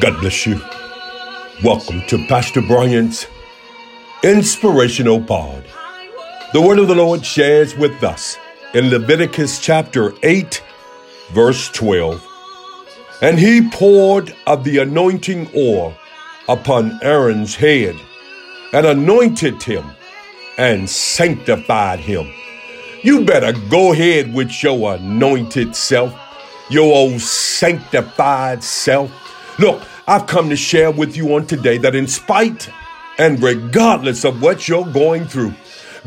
God bless you. Welcome to Pastor Bryant's Inspirational Pod. The word of the Lord shares with us in Leviticus chapter 8, verse 12. And he poured of the anointing oil upon Aaron's head and anointed him and sanctified him. You better go ahead with your anointed self, your old sanctified self. Look, I've come to share with you on today that in spite and regardless of what you're going through,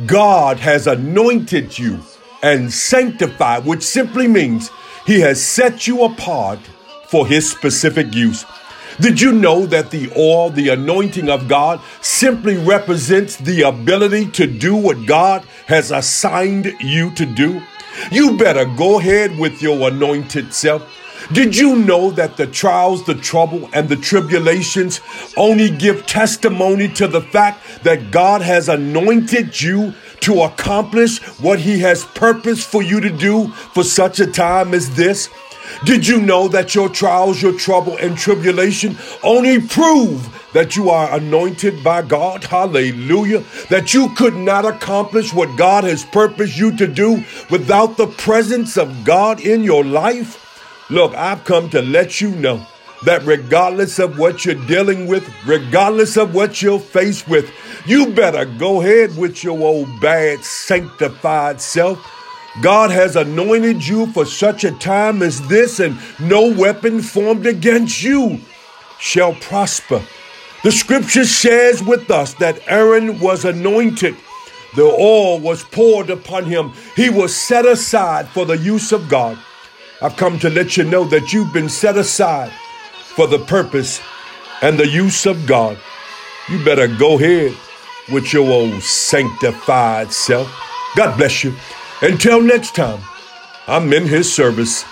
God has anointed you and sanctified, which simply means He has set you apart for His specific use. Did you know that the oil, the anointing of God, simply represents the ability to do what God has assigned you to do? You better go ahead with your anointed self. Did you know that the trials, the trouble, and the tribulations only give testimony to the fact that God has anointed you to accomplish what He has purposed for you to do for such a time as this? Did you know that your trials, your trouble, and tribulation only prove that you are anointed by God? Hallelujah. That you could not accomplish what God has purposed you to do without the presence of God in your life? Look, I've come to let you know that regardless of what you're dealing with, regardless of what you're faced with, you better go ahead with your old bad sanctified self God has anointed you for such a time as this, and no weapon formed against you shall prosper. The scripture shares with us that Aaron was anointed. The oil was poured upon him. He was set aside for the use of God. I've come to let you know that you've been set aside for the purpose and the use of God. You better go ahead with your old sanctified self. God bless you. Until next time, I'm in his service.